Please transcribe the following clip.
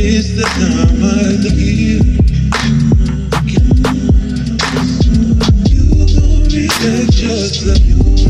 It's the time of the year. You.